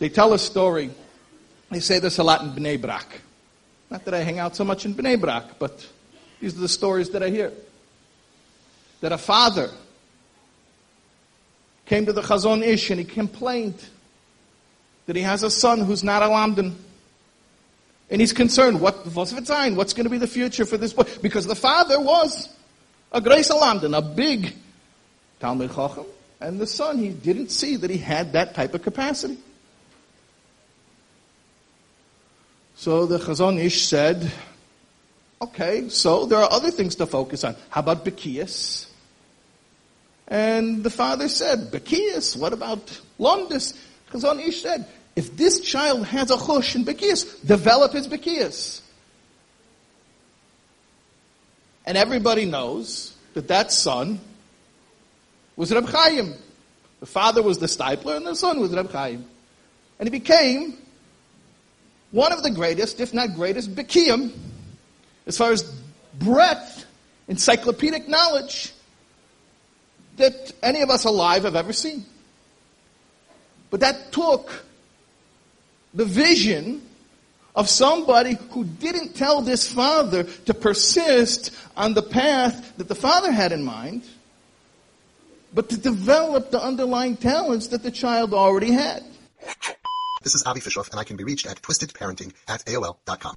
They tell a story. They say this a lot in Bnei Brak. Not that I hang out so much in Bnei Brak, but these are the stories that I hear. That a father came to the Chazon Ish and he complained that he has a son who's not a Lamdan. And he's concerned, what, what's going to be the future for this boy? Because the father was a Grace Lamdan, a big Talmud Chacham. And the son, he didn't see that he had that type of capacity. So the Chazon Ish said, okay, so there are other things to focus on. How about Bekias? And the father said, Bekias, what about Lomdus? Chazon Ish said, if this child has a chush in Bekias, develop his Bekias. And everybody knows that that son was Reb Chaim. The father was the Steipler and the son was Reb Chaim. And he became one of the greatest, if not greatest, Bekiyim, as far as breadth, encyclopedic knowledge that any of us alive have ever seen. But that took the vision of somebody who didn't tell this father to persist on the path that the father had in mind, but to develop the underlying talents that the child already had. This is Avi Fishoff, and I can be reached at twistedparenting at AOL.com.